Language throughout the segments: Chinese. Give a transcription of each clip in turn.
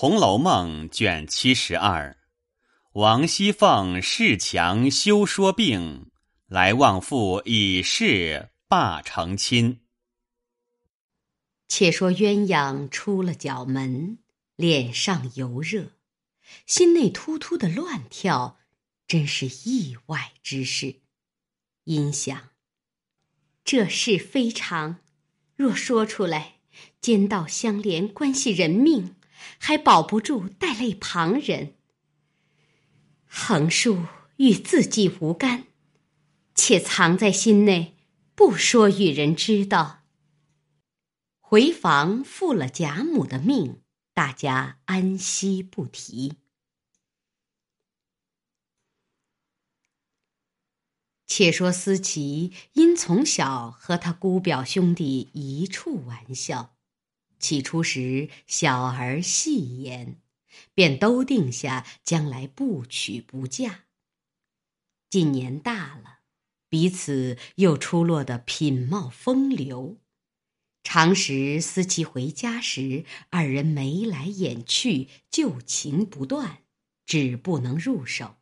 红楼梦》卷七十二，王熙凤恃强休说病，来望父以示罢成亲。且说鸳鸯出了角门，脸上油热，心内突突的乱跳，真是意外之事。因想，这事非常，若说出来，奸盗相连，关系人命。还保不住带累旁人，横竖与自己无干，且藏在心内，不说与人知道。回房复了贾母的命，大家安息不提。且说思琪因从小和他姑表兄弟一处玩笑。起初时，小儿戏言，便都定下将来不娶不嫁。近年大了，彼此又出落得品貌风流。常时思其回家时，二人眉来眼去，旧情不断，只不能入手。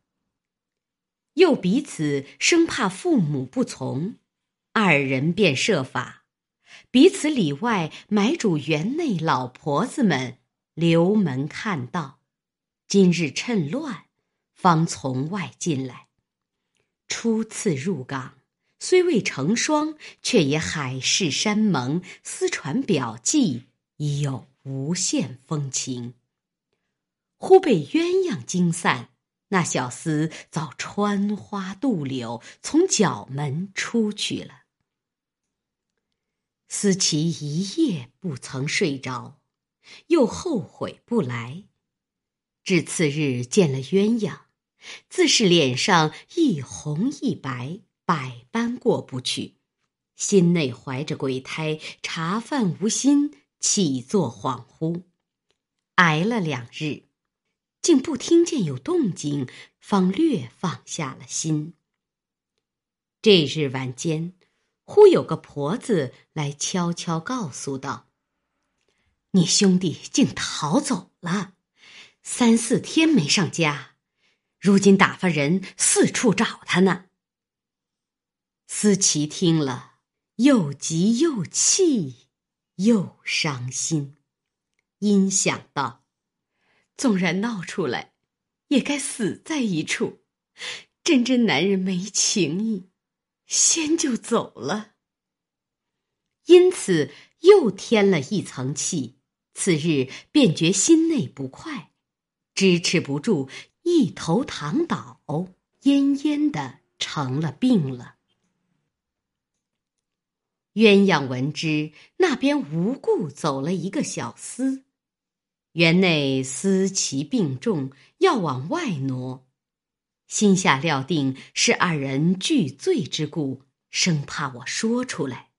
又彼此生怕父母不从，二人便设法。彼此里外买主园内老婆子们留门看道，今日趁乱，方从外进来。初次入港，虽未成双，却也海誓山盟，私传表记，已有无限风情。忽被鸳鸯惊散，那小厮早穿花渡柳，从角门出去了。思琪一夜不曾睡着，又后悔不来。至次日见了鸳鸯，自是脸上一红一白，百般过不去，心内怀着鬼胎，茶饭无心，起坐恍惚。挨了两日，竟不听见有动静，方略放下了心。这日晚间。忽有个婆子来悄悄告诉道：“你兄弟竟逃走了，三四天没上家，如今打发人四处找他呢。”思琪听了，又急又气又伤心，因想到：纵然闹出来，也该死在一处。真真男人没情义。先就走了，因此又添了一层气。次日便觉心内不快，支持不住，一头躺倒，恹恹的成了病了。鸳鸯闻之，那边无故走了一个小厮，园内思其病重，要往外挪。心下料定是二人俱醉之故，生怕我说出来，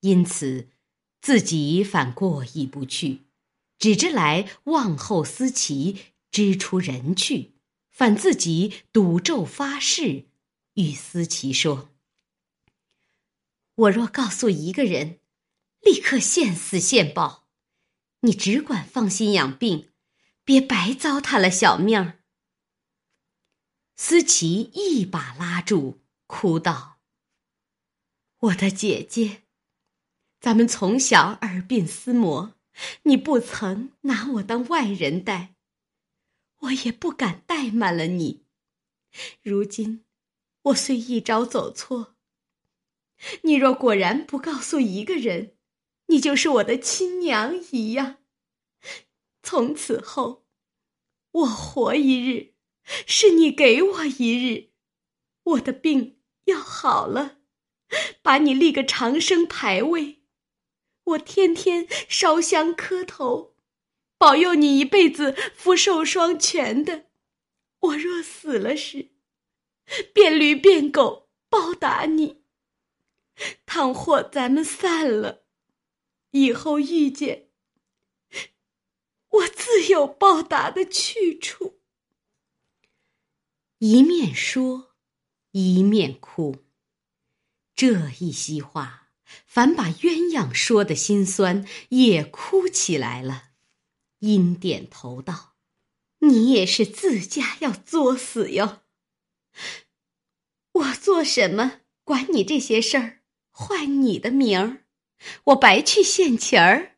因此自己反过意不去，只知来望后思齐支出人去，反自己赌咒发誓，与思齐说：“我若告诉一个人，立刻现死现报，你只管放心养病，别白糟蹋了小命儿。”思琪一把拉住，哭道：“我的姐姐，咱们从小耳鬓厮磨，你不曾拿我当外人待，我也不敢怠慢了你。如今我虽一朝走错，你若果然不告诉一个人，你就是我的亲娘一样。从此后，我活一日。”是你给我一日，我的病要好了，把你立个长生牌位，我天天烧香磕头，保佑你一辈子福寿双全的。我若死了时，变驴变狗报答你。倘或咱们散了，以后遇见，我自有报答的去处。一面说，一面哭。这一席话，反把鸳鸯说的心酸，也哭起来了。因点头道：“你也是自家要作死哟。我做什么？管你这些事儿，坏你的名儿，我白去献钱儿。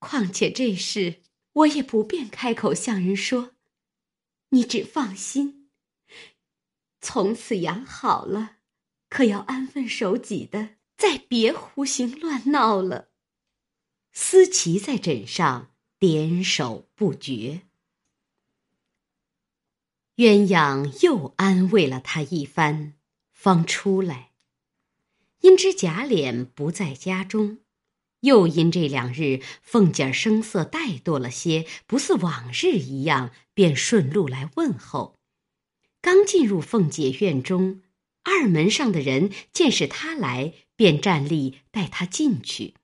况且这事，我也不便开口向人说。你只放心，从此养好了，可要安分守己的，再别胡行乱闹了。”思琪在枕上点首不绝。鸳鸯又安慰了他一番，方出来。因知贾琏不在家中，又因这两日凤姐儿声色怠惰了些，不似往日一样，便顺路来问候。刚进入凤姐院中，二门上的人见是他来，便站立带他进去。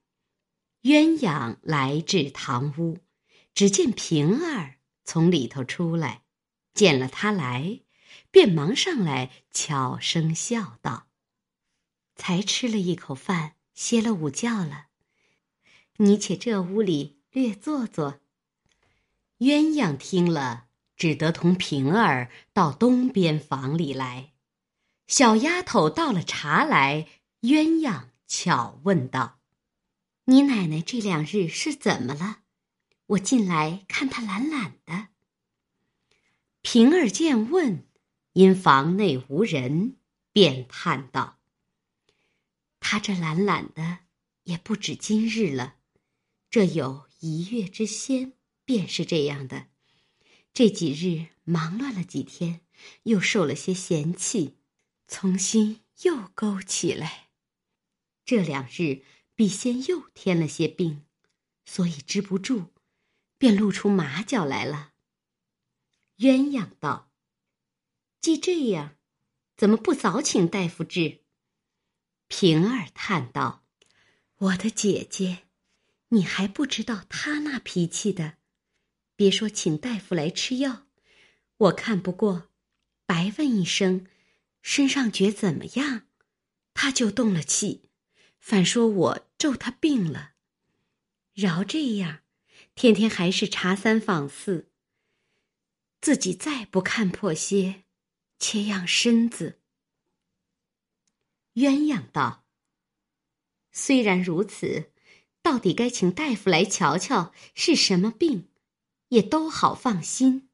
鸳鸯来至堂屋，只见平儿从里头出来，见了他来，便忙上来悄声笑道：“才吃了一口饭，歇了午觉了，你且这屋里略坐坐。”鸳鸯听了，只得同平儿到东边房里来。小丫头倒了茶来，鸳鸯巧问道。你奶奶这两日是怎么了？我进来看她懒懒的。平儿见问，因房内无人，便叹道：“她这懒懒的也不止今日了，这有一月之先便是这样的。这几日忙乱了几天，又受了些嫌弃，从心又勾起来。这两日。”笔仙又添了些病，所以治不住，便露出马脚来了。鸳鸯道：“既这样，怎么不早请大夫治？”平儿叹道：“我的姐姐，你还不知道他那脾气的。别说请大夫来吃药，我看不过，白问一声，身上觉怎么样，他就动了气。”反说我咒他病了，饶这样，天天还是查三访四。自己再不看破些，且养身子。鸳鸯道：“虽然如此，到底该请大夫来瞧瞧是什么病，也都好放心。”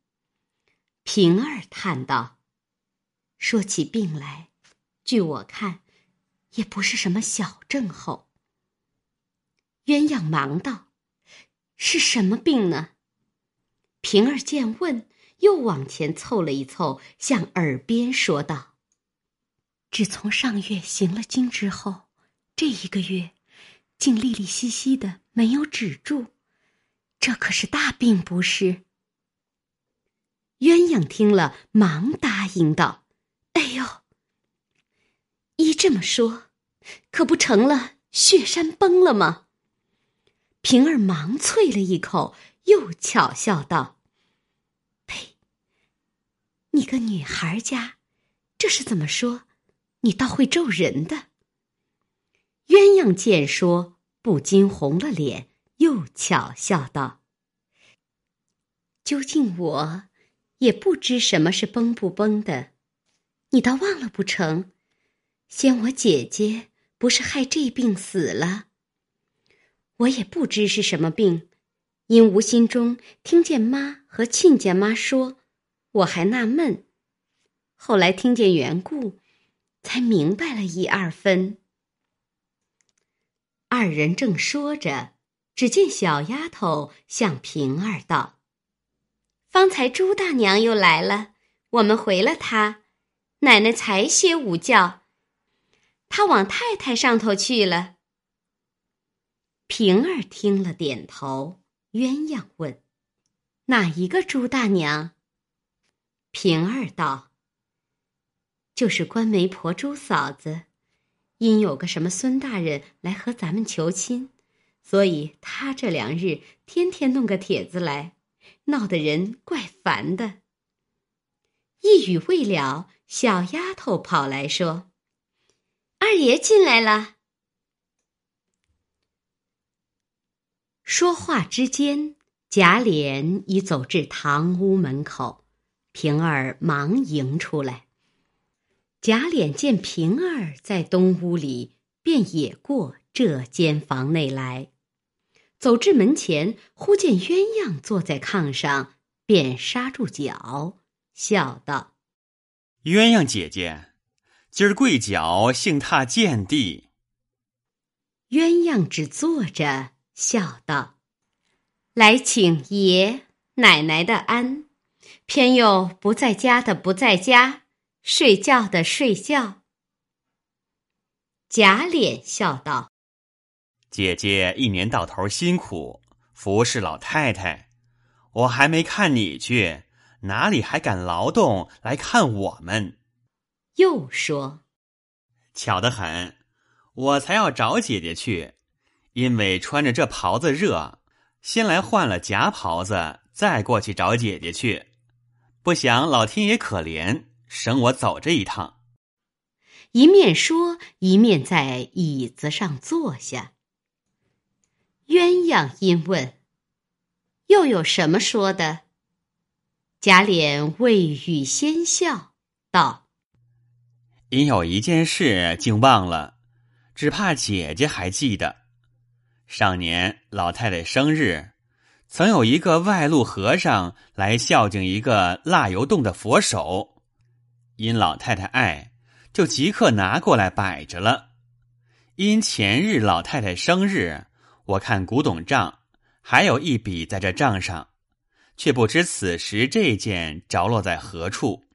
平儿叹道：“说起病来，据我看。”也不是什么小症候。鸳鸯忙道：“是什么病呢？”平儿见问，又往前凑了一凑，向耳边说道：“只从上月行了经之后，这一个月，竟利利兮兮的，没有止住，这可是大病不是？”鸳鸯听了，忙答应道：“哎呦！”依这么说，可不成了血山崩了吗？平儿忙啐了一口，又巧笑道：“呸！你个女孩家，这是怎么说？你倒会咒人的。”鸳鸯见说，不禁红了脸，又巧笑道：“究竟我也不知什么是崩不崩的，你倒忘了不成？”先我姐姐不是害这病死了，我也不知是什么病，因无心中听见妈和亲家妈说，我还纳闷，后来听见缘故，才明白了一二分。二人正说着，只见小丫头向平儿道：“方才朱大娘又来了，我们回了她，奶奶才歇午觉。”他往太太上头去了。平儿听了，点头。鸳鸯问：“哪一个朱大娘？”平儿道：“就是官媒婆朱嫂子，因有个什么孙大人来和咱们求亲，所以他这两日天天弄个帖子来，闹得人怪烦的。”一语未了，小丫头跑来说。二爷进来了。说话之间，贾琏已走至堂屋门口，平儿忙迎出来。贾琏见平儿在东屋里，便也过这间房内来。走至门前，忽见鸳鸯坐在炕上，便刹住脚，笑道：“鸳鸯姐姐，今儿跪脚，幸踏见地。”鸳鸯只坐着，笑道。来请爷奶奶的安，偏又不在家的不在家，睡觉的睡觉。贾脸笑道：“姐姐一年到头辛苦服侍老太太，我还没看你去，哪里还敢劳动来看我们？”又说：“巧得很，我才要找姐姐去，因为穿着这袍子热。”先来换了夹袍子，再过去找姐姐去。不想老天爷可怜，省我走这一趟。一面说，一面在椅子上坐下。鸳鸯因问：“又有什么说的？”贾琏未语先笑道：“因有一件事竟忘了，只怕姐姐还记得。”上年老太太生日，曾有一个外路和尚来孝敬一个蜡油洞的佛手，因老太太爱，就即刻拿过来摆着了。因前日老太太生日，我看古董账，还有一笔在这账上，却不知此时这件着落在何处。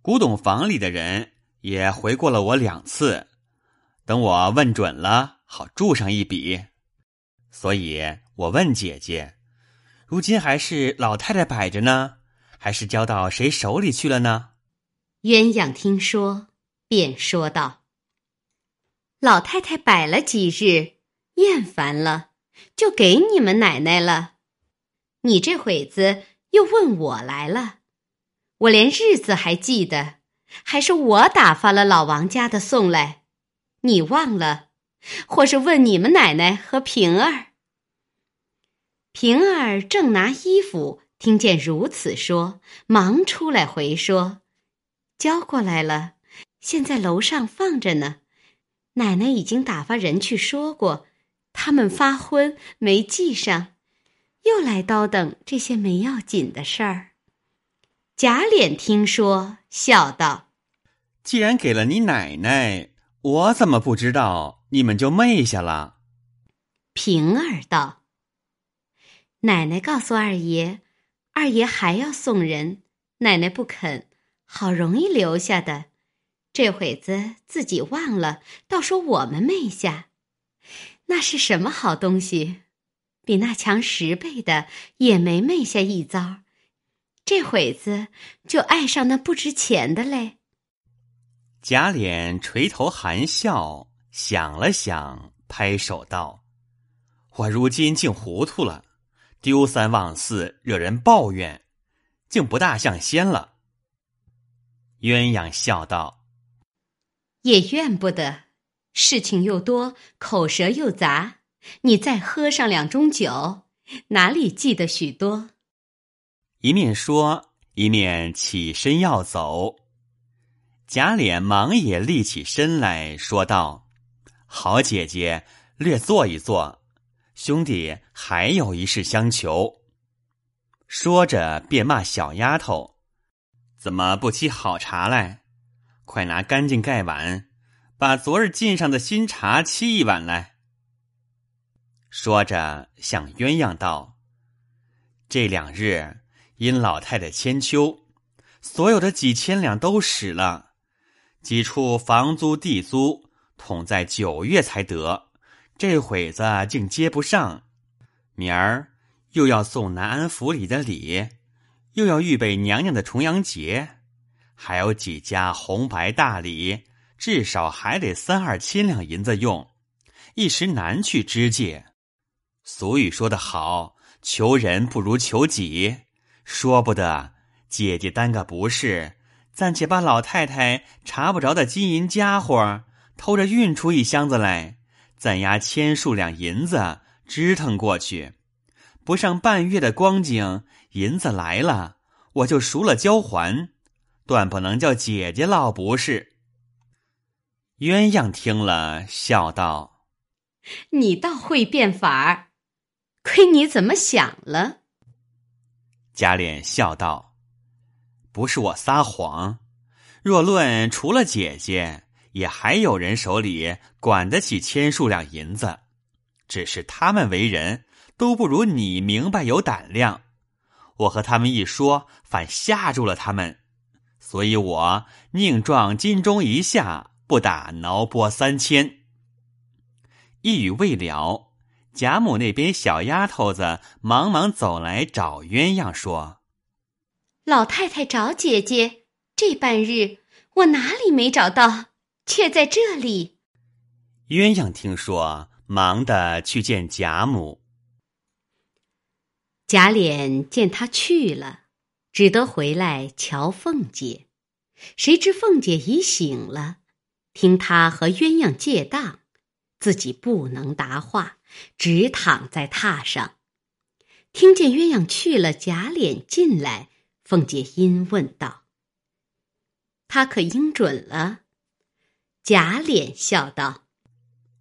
古董房里的人也回过了我两次，等我问准了，好注上一笔。所以我问姐姐：“如今还是老太太摆着呢，还是交到谁手里去了呢？”鸳鸯听说，便说道：“老太太摆了几日，厌烦了，就给你们奶奶了。你这会子又问我来了，我连日子还记得，还是我打发了老王家的送来，你忘了？”或是问你们奶奶和平儿。平儿正拿衣服，听见如此说，忙出来回说：“交过来了，现在楼上放着呢。奶奶已经打发人去说过，他们发昏没系上，又来叨等这些没要紧的事儿。”贾琏听说，笑道：“既然给了你奶奶，我怎么不知道？”你们就昧下了。平儿道：“奶奶告诉二爷，二爷还要送人，奶奶不肯，好容易留下的。这会子自己忘了，倒说我们昧下，那是什么好东西？比那强十倍的也没昧下一遭。这会子就爱上那不值钱的嘞。”贾琏垂头含笑。想了想，拍手道：“我如今竟糊涂了，丢三忘四，惹人抱怨，竟不大像仙了。”鸳鸯笑道：“也怨不得，事情又多，口舌又杂，你再喝上两盅酒，哪里记得许多？”一面说，一面起身要走。贾琏忙也立起身来说道。好姐姐，略坐一坐。兄弟还有一事相求。说着，便骂小丫头：“怎么不沏好茶来？快拿干净盖碗，把昨日进上的新茶沏一碗来。”说着，向鸳鸯道：“这两日因老太太千秋，所有的几千两都使了，几处房租地租。”统在九月才得，这会子竟接不上。明儿又要送南安府里的礼，又要预备娘娘的重阳节，还有几家红白大礼，至少还得三二千两银子用，一时难去支借。俗语说得好，求人不如求己。说不得，姐姐担个不是，暂且把老太太查不着的金银家伙。偷着运出一箱子来，暂押千数两银子，支腾过去，不上半月的光景，银子来了，我就赎了交还，断不能叫姐姐落不是。”鸳鸯听了，笑道：“你倒会变法儿，亏你怎么想了？”贾琏笑道：“不是我撒谎，若论除了姐姐。”也还有人手里管得起千数两银子，只是他们为人都不如你明白有胆量。我和他们一说，反吓住了他们，所以我宁撞金钟一下，不打挠波三千。一语未了，贾母那边小丫头子忙忙走来找鸳鸯说：“老太太找姐姐，这半日我哪里没找到？”却在这里。鸳鸯听说，忙的去见贾母。贾琏见他去了，只得回来瞧凤姐。谁知凤姐已醒了，听他和鸳鸯借当，自己不能答话，只躺在榻上。听见鸳鸯去了，贾琏进来，凤姐因问道：“他可应准了？”贾琏笑道：“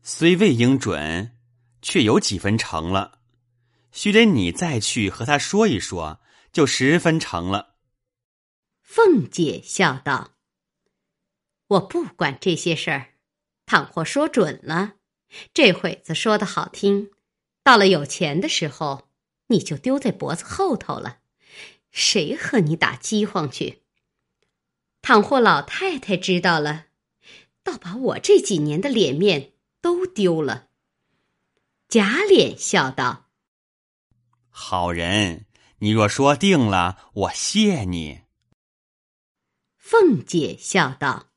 虽未应准，却有几分成了。须得你再去和他说一说，就十分成了。”凤姐笑道：“我不管这些事儿，倘或说准了，这会子说的好听，到了有钱的时候，你就丢在脖子后头了，谁和你打饥荒去？倘或老太太知道了。”倒把我这几年的脸面都丢了。贾琏笑道：“好人，你若说定了，我谢你。”凤姐笑道：“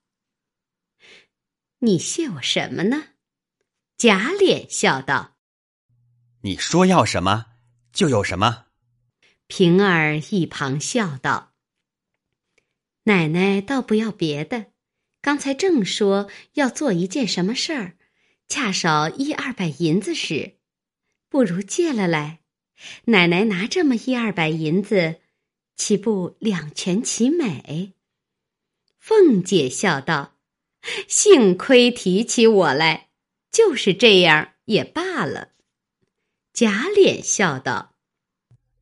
你谢我什么呢？”贾琏笑道：“你说要什么，就有什么。”平儿一旁笑道：“奶奶倒不要别的。”刚才正说要做一件什么事儿，恰少一二百银子时，不如借了来。奶奶拿这么一二百银子，岂不两全其美？凤姐笑道：“幸亏提起我来，就是这样也罢了。”贾琏笑道：“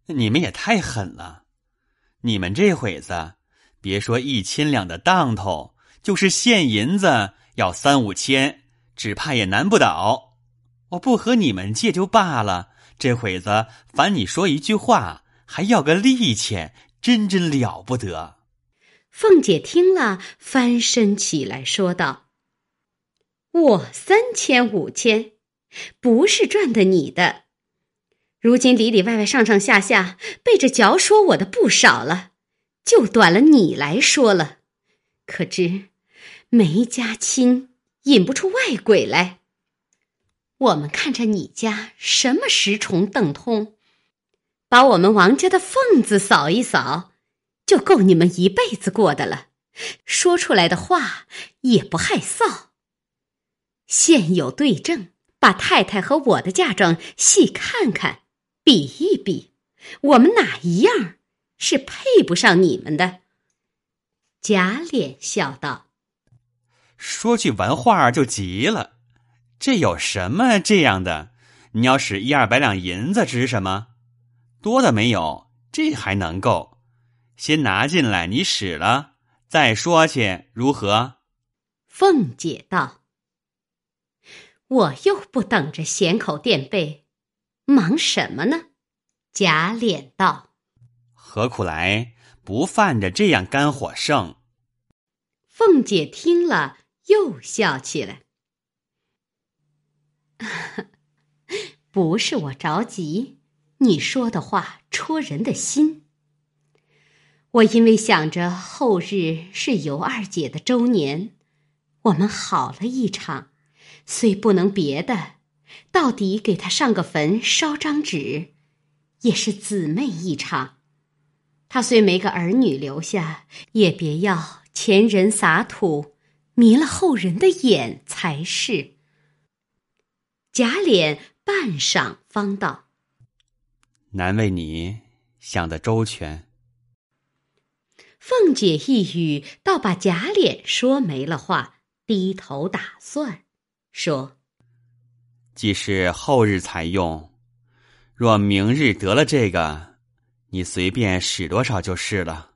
你们也太狠了！你们这会子，别说一千两的当头。”就是现银子要三五千，只怕也难不倒。我不和你们借就罢了，这会子烦你说一句话，还要个利钱，真真了不得。凤姐听了，翻身起来说道：“我三千五千，不是赚的你的。如今里里外外上上下下背着嚼说我的不少了，就短了你来说了，可知。”没家亲，引不出外鬼来。我们看着你家什么十重邓通，把我们王家的缝子扫一扫，就够你们一辈子过的了。说出来的话也不害臊。现有对证，把太太和我的嫁妆细看看，比一比，我们哪一样是配不上你们的？贾琏笑道。说句完话就急了，这有什么这样的？你要使一二百两银子值什么？多的没有，这还能够。先拿进来，你使了再说去，如何？凤姐道：“我又不等着闲口垫背，忙什么呢？”贾琏道：“何苦来？不犯着这样肝火盛。”凤姐听了。又笑起来，不是我着急，你说的话戳人的心。我因为想着后日是尤二姐的周年，我们好了一场，虽不能别的，到底给她上个坟，烧张纸，也是姊妹一场。她虽没个儿女留下，也别要前人撒土。迷了后人的眼才是。贾琏半晌方道：“难为你想得周全。凤姐一语，倒把贾琏说没了话，低头打算，说：“既是后日才用，若明日得了这个，你随便使多少就是了。”